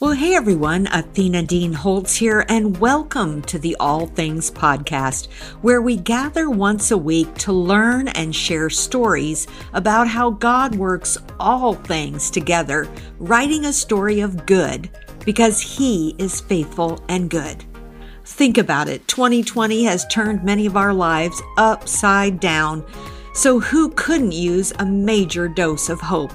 Well, hey everyone, Athena Dean Holtz here, and welcome to the All Things Podcast, where we gather once a week to learn and share stories about how God works all things together, writing a story of good because He is faithful and good. Think about it 2020 has turned many of our lives upside down, so who couldn't use a major dose of hope?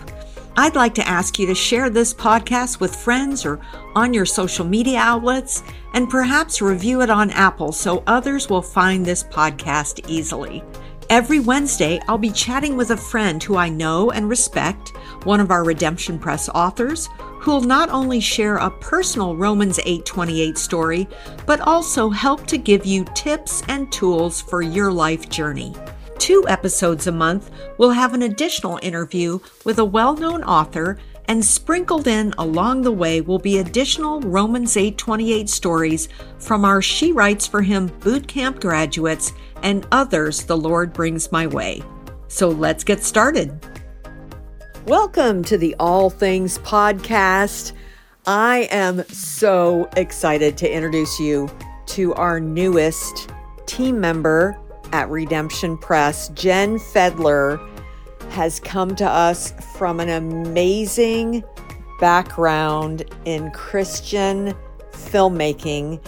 I'd like to ask you to share this podcast with friends or on your social media outlets and perhaps review it on Apple so others will find this podcast easily. Every Wednesday, I'll be chatting with a friend who I know and respect, one of our Redemption Press authors, who'll not only share a personal Romans 8:28 story, but also help to give you tips and tools for your life journey two episodes a month, we'll have an additional interview with a well known author, and sprinkled in along the way will be additional Romans 8:28 stories from our She Writes for Him boot camp graduates and others the Lord brings my way. So let's get started. Welcome to the All Things podcast. I am so excited to introduce you to our newest team member, at Redemption Press. Jen Fedler has come to us from an amazing background in Christian filmmaking.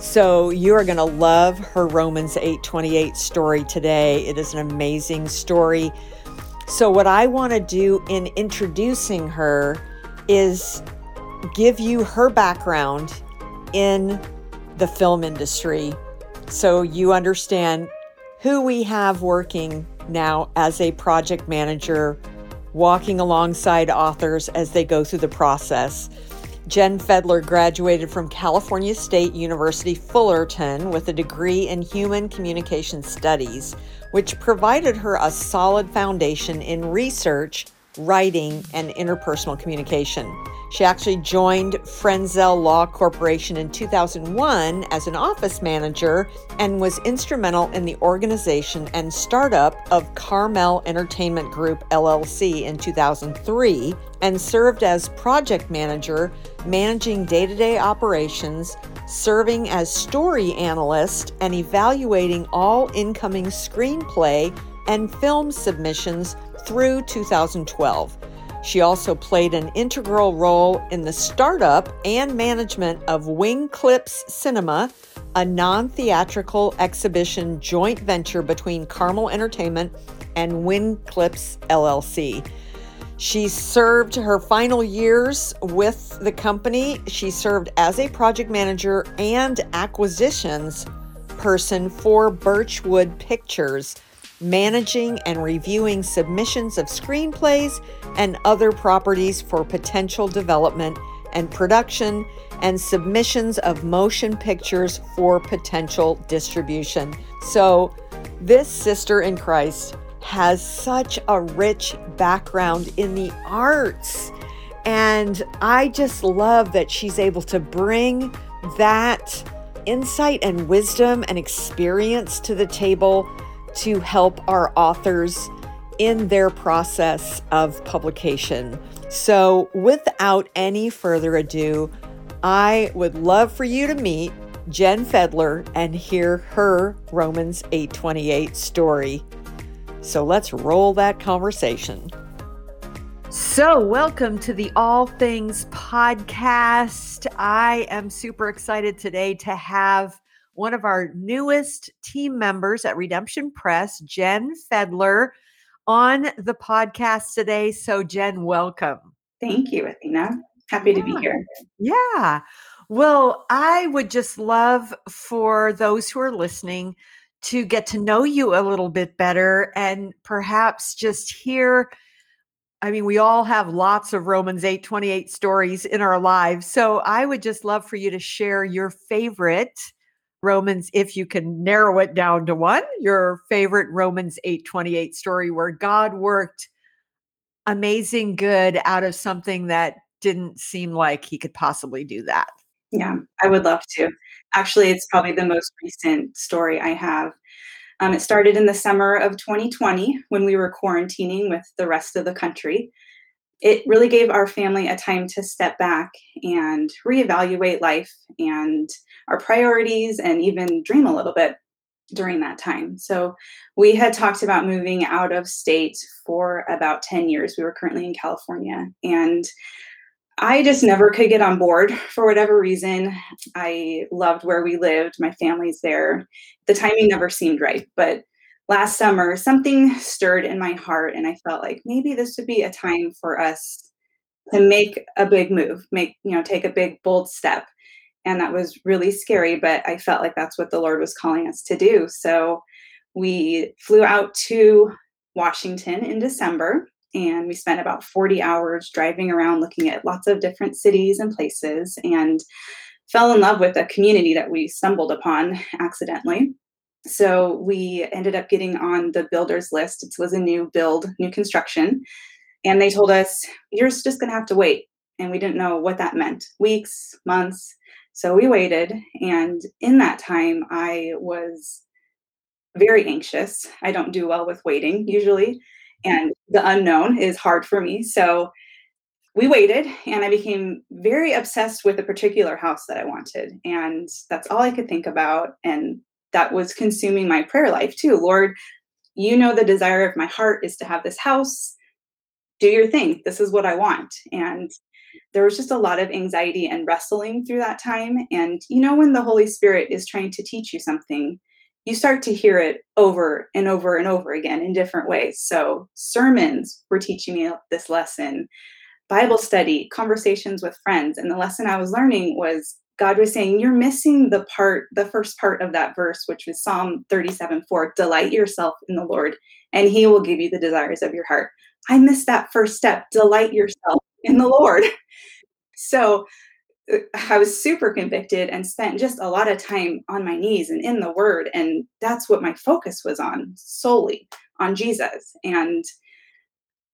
So you are going to love her Romans 8:28 story today. It is an amazing story. So what I want to do in introducing her is give you her background in the film industry so you understand who we have working now as a project manager, walking alongside authors as they go through the process. Jen Fedler graduated from California State University Fullerton with a degree in Human Communication Studies, which provided her a solid foundation in research, writing, and interpersonal communication. She actually joined Frenzel Law Corporation in 2001 as an office manager and was instrumental in the organization and startup of Carmel Entertainment Group LLC in 2003 and served as project manager, managing day to day operations, serving as story analyst, and evaluating all incoming screenplay and film submissions through 2012. She also played an integral role in the startup and management of Wing Clips Cinema, a non theatrical exhibition joint venture between Carmel Entertainment and Wing Clips LLC. She served her final years with the company. She served as a project manager and acquisitions person for Birchwood Pictures managing and reviewing submissions of screenplays and other properties for potential development and production, and submissions of motion pictures for potential distribution. So, this sister in Christ has such a rich background in the arts. And I just love that she's able to bring that insight and wisdom and experience to the table to help our authors in their process of publication. So, without any further ado, I would love for you to meet Jen Fedler and hear her Romans 8:28 story. So, let's roll that conversation. So, welcome to the All Things podcast. I am super excited today to have one of our newest team members at Redemption Press, Jen Fedler, on the podcast today. So, Jen, welcome. Thank you, Athena. Happy yeah. to be here. Yeah. Well, I would just love for those who are listening to get to know you a little bit better and perhaps just hear I mean, we all have lots of Romans 8 28 stories in our lives. So I would just love for you to share your favorite Romans, if you can narrow it down to one, your favorite Romans 8:28 story where God worked amazing good out of something that didn't seem like he could possibly do that. Yeah, I would love to. Actually, it's probably the most recent story I have. Um, it started in the summer of 2020 when we were quarantining with the rest of the country. It really gave our family a time to step back and reevaluate life and our priorities and even dream a little bit during that time. So we had talked about moving out of state for about 10 years. We were currently in California and I just never could get on board for whatever reason. I loved where we lived, my family's there. The timing never seemed right, but last summer something stirred in my heart and I felt like maybe this would be a time for us to make a big move, make, you know, take a big bold step. And that was really scary but i felt like that's what the lord was calling us to do. So we flew out to washington in december and we spent about 40 hours driving around looking at lots of different cities and places and fell in love with a community that we stumbled upon accidentally so we ended up getting on the builders list it was a new build new construction and they told us you're just going to have to wait and we didn't know what that meant weeks months so we waited, and in that time, I was very anxious. I don't do well with waiting usually, and the unknown is hard for me. So we waited, and I became very obsessed with a particular house that I wanted. And that's all I could think about. And that was consuming my prayer life too. Lord, you know the desire of my heart is to have this house. Do your thing. This is what I want. And there was just a lot of anxiety and wrestling through that time. And you know, when the Holy Spirit is trying to teach you something, you start to hear it over and over and over again in different ways. So, sermons were teaching me this lesson, Bible study, conversations with friends. And the lesson I was learning was God was saying, You're missing the part, the first part of that verse, which was Psalm 37 4 Delight yourself in the Lord, and he will give you the desires of your heart. I missed that first step. Delight yourself in the Lord. So uh, I was super convicted and spent just a lot of time on my knees and in the word. And that's what my focus was on solely on Jesus. And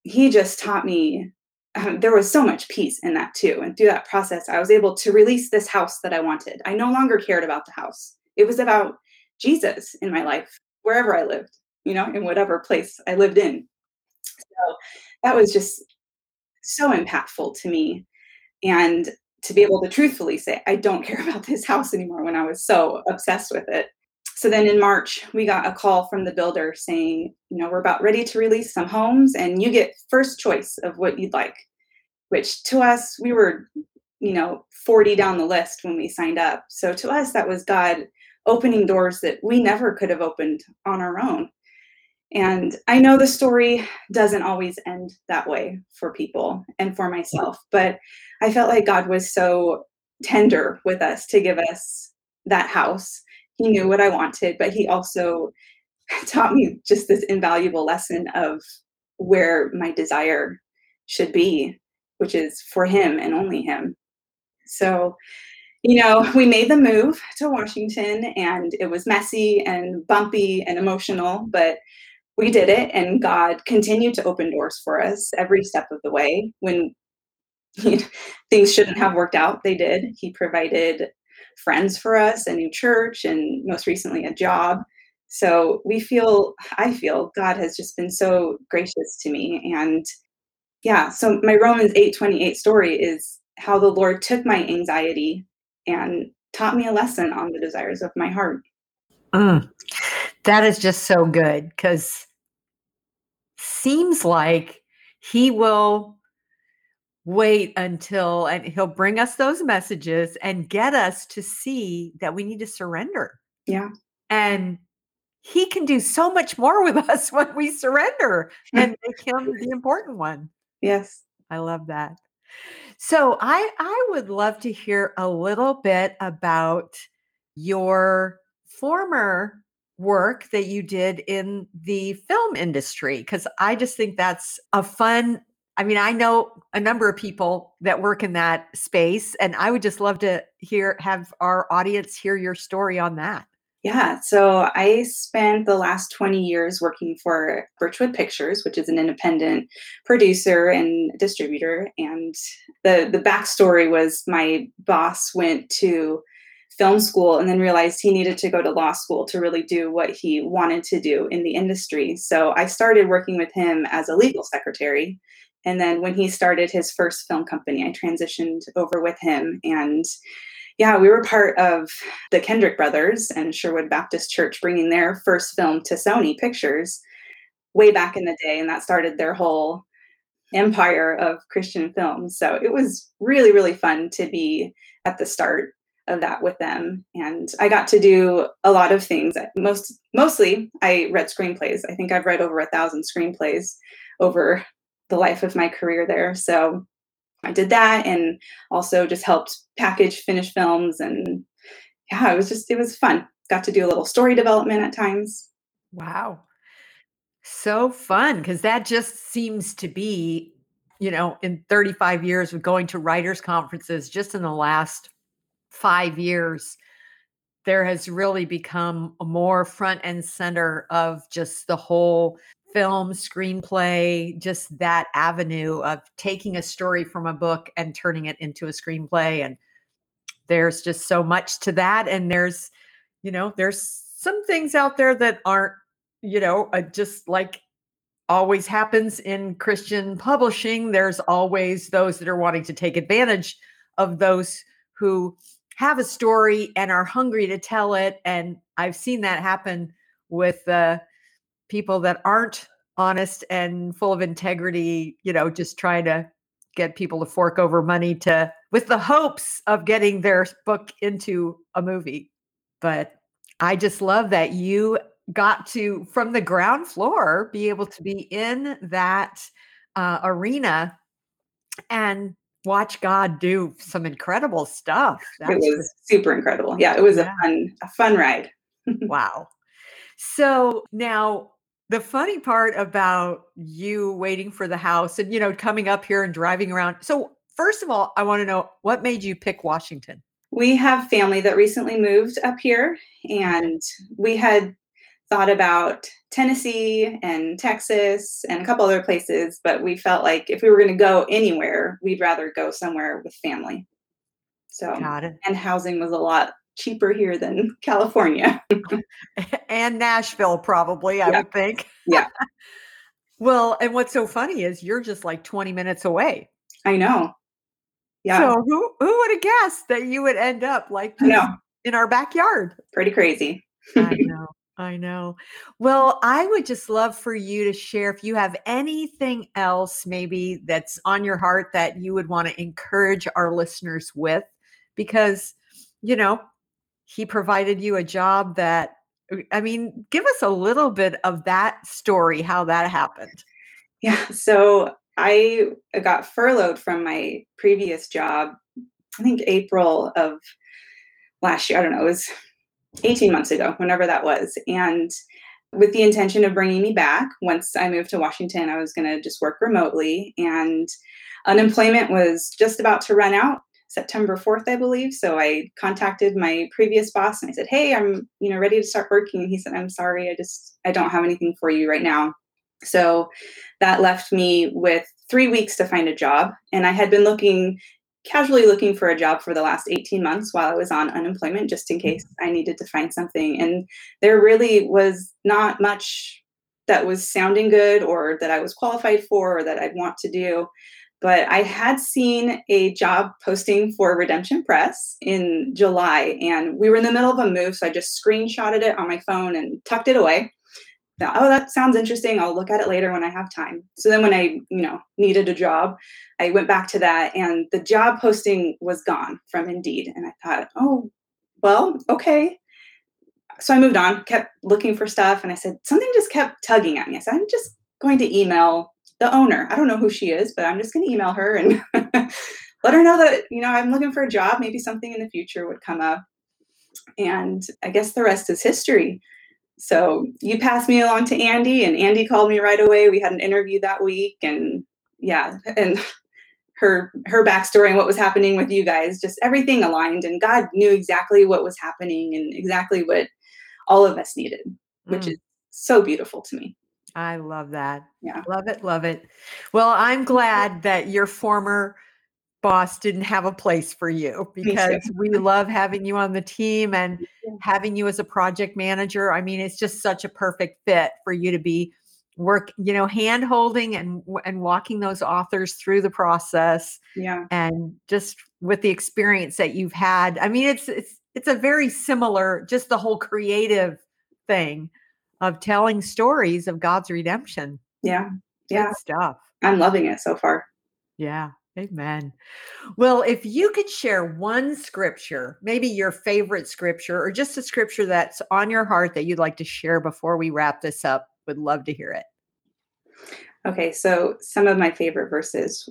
he just taught me um, there was so much peace in that too. And through that process, I was able to release this house that I wanted. I no longer cared about the house, it was about Jesus in my life, wherever I lived, you know, in whatever place I lived in. So that was just so impactful to me and to be able to truthfully say i don't care about this house anymore when i was so obsessed with it so then in march we got a call from the builder saying you know we're about ready to release some homes and you get first choice of what you'd like which to us we were you know 40 down the list when we signed up. So to us that was god opening doors that we never could have opened on our own. And I know the story doesn't always end that way for people and for myself, but I felt like God was so tender with us to give us that house. He knew what I wanted, but He also taught me just this invaluable lesson of where my desire should be, which is for Him and only Him. So, you know, we made the move to Washington and it was messy and bumpy and emotional, but we did it and god continued to open doors for us every step of the way. When things shouldn't have worked out they did. He provided friends for us a new church and most recently a job. So we feel i feel god has just been so gracious to me and yeah so my romans 8 28 story is how the lord took my anxiety and taught me a lesson on the desires of my heart mm, that is just so good because seems like he will wait until and he'll bring us those messages and get us to see that we need to surrender. Yeah. And he can do so much more with us when we surrender and make him the important one. Yes. I love that. So I I would love to hear a little bit about your former work that you did in the film industry because I just think that's a fun. I mean, I know a number of people that work in that space, and I would just love to hear have our audience hear your story on that. Yeah, so I spent the last 20 years working for Birchwood Pictures, which is an independent producer and distributor. And the the backstory was my boss went to film school and then realized he needed to go to law school to really do what he wanted to do in the industry. So I started working with him as a legal secretary And then when he started his first film company, I transitioned over with him. And yeah, we were part of the Kendrick brothers and Sherwood Baptist Church bringing their first film to Sony Pictures way back in the day. And that started their whole empire of Christian films. So it was really, really fun to be at the start of that with them. And I got to do a lot of things. Most mostly I read screenplays. I think I've read over a thousand screenplays over the life of my career there. So I did that and also just helped package finished films and yeah, it was just it was fun. Got to do a little story development at times. Wow. So fun because that just seems to be, you know, in 35 years of going to writers' conferences, just in the last five years, there has really become more front and center of just the whole film, screenplay, just that avenue of taking a story from a book and turning it into a screenplay. And there's just so much to that. And there's, you know, there's some things out there that aren't, you know, uh, just like always happens in Christian publishing. There's always those that are wanting to take advantage of those who have a story and are hungry to tell it. And I've seen that happen with uh, people that aren't honest and full of integrity, you know, just trying to get people to fork over money to with the hopes of getting their book into a movie. But I just love that you got to from the ground floor be able to be in that uh, arena and watch God do some incredible stuff. That's it was super incredible. Yeah, it was yeah. a fun, a fun ride. wow. So now the funny part about you waiting for the house and you know coming up here and driving around. So first of all, I want to know what made you pick Washington? We have family that recently moved up here and we had thought about Tennessee and Texas and a couple other places, but we felt like if we were going to go anywhere, we'd rather go somewhere with family. So, and housing was a lot cheaper here than California. and Nashville, probably, I yeah. would think. Yeah. well, and what's so funny is you're just like 20 minutes away. I know. Yeah. So who who would have guessed that you would end up like in our backyard? Pretty crazy. I know. I know. Well, I would just love for you to share if you have anything else maybe that's on your heart that you would want to encourage our listeners with because you know, he provided you a job that uh, I mean, give us a little bit of that story how that happened. Yeah, so I got furloughed from my previous job I think April of last year. I don't know, it was 18 months ago, whenever that was. And with the intention of bringing me back, once I moved to Washington, I was going to just work remotely. And unemployment was just about to run out September 4th, I believe. So I contacted my previous boss and I said, Hey, I'm, you know, ready to start working. And he said, I'm sorry, I just, I don't have anything for you right now. So that left me with three weeks to find a job. And I had been looking casually looking for a job for the last 18 months while I was on unemployment, just in case I needed to find something. And there really was not much that was sounding good or that I was qualified for or that I'd want to do. But I had seen a job posting for Redemption Press in July, and we were in the middle of a move. So I just screenshotted it on my phone and tucked it away oh, that sounds interesting. I'll look at it later when I have time. So then when I, you know, needed a job, I went back to that and the job posting was gone from Indeed. And I thought, oh, well, okay. So I moved on, kept looking for stuff. And I said, something just kept tugging at me. I said, I'm just going to email the owner. I don't know who she is, but I'm just going to email her and let her know that, you know, I'm looking for a job. Maybe something in the future would come up. And I guess the rest is history so you passed me along to Andy, and Andy called me right away. We had an interview that week, and yeah, and her her backstory and what was happening with you guys, just everything aligned, and God knew exactly what was happening and exactly what all of us needed, which mm. is so beautiful to me. I love that. Yeah. Love it. Love it. Well, I'm glad that your former boss didn't have a place for you because we love having you on the team and having you as a project manager. I mean, it's just such a perfect fit for you to be work, you know, hand holding and and walking those authors through the process. Yeah. And just with the experience that you've had. I mean, it's it's it's a very similar, just the whole creative thing of telling stories of God's redemption. Yeah. Good Yeah. stuff. I'm loving it so far. Yeah. Amen. Well, if you could share one scripture, maybe your favorite scripture or just a scripture that's on your heart that you'd like to share before we wrap this up, would love to hear it. Okay, so some of my favorite verses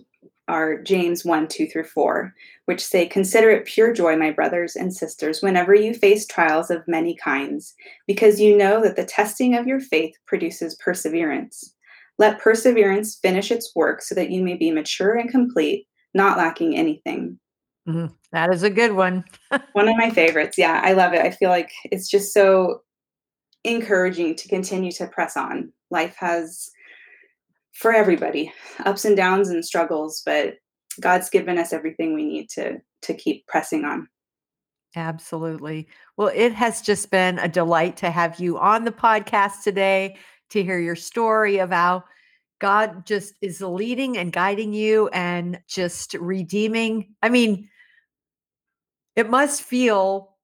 are James 1 2 through 4, which say, Consider it pure joy, my brothers and sisters, whenever you face trials of many kinds, because you know that the testing of your faith produces perseverance. Let perseverance finish its work so that you may be mature and complete, not lacking anything. Mhm. That is a good one. One of my favorites. Yeah, I love it. I feel like it's just so encouraging to continue to press on. Life has, for everybody, ups and downs and struggles, but God's given us everything we need to to keep pressing on. Absolutely. Well, it has just been a delight to have you on the podcast today to hear your story of how God just is leading and guiding you and just redeeming. I mean, it must feel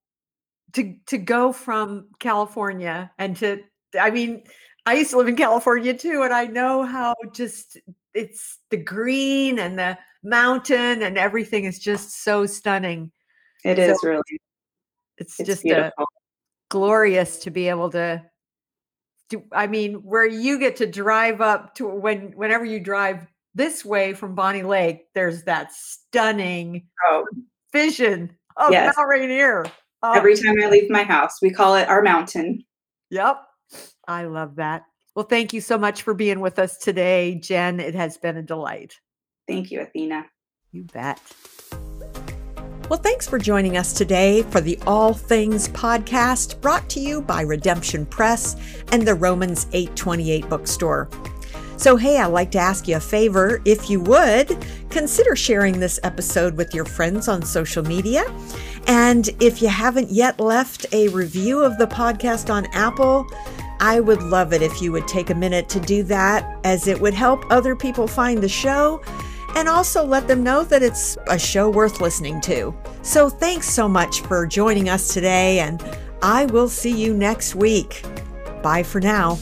to to go from California and to I mean, I used to live in California too and I know how just it's the green and the mountain and everything is just so stunning. It So is really it's, it's just a glorious to be able to do I mean, where you get to drive up to when whenever you drive this way from Bonney Lake, there's that stunning Oh, vision of Yes. Mount Rainier. Oh, every time I leave my house, we call it our mountain. Yep. I love that. Well, thank you so much for being with us today, Jen. It has been a delight. Thank you, Athena. You bet. Well, thanks for joining us today for the All Things podcast brought to you by Redemption Press and the Romans 828 bookstore. So, hey, I'd like to ask you a favor. If you would, consider sharing this episode with your friends on social media. And if you haven't yet left a review of the podcast on Apple, I would love it if you would take a minute to do that, as it would help other people find the show and also let them know that it's a show worth listening to. So, thanks so much for joining us today, and I will see you next week. Bye for now.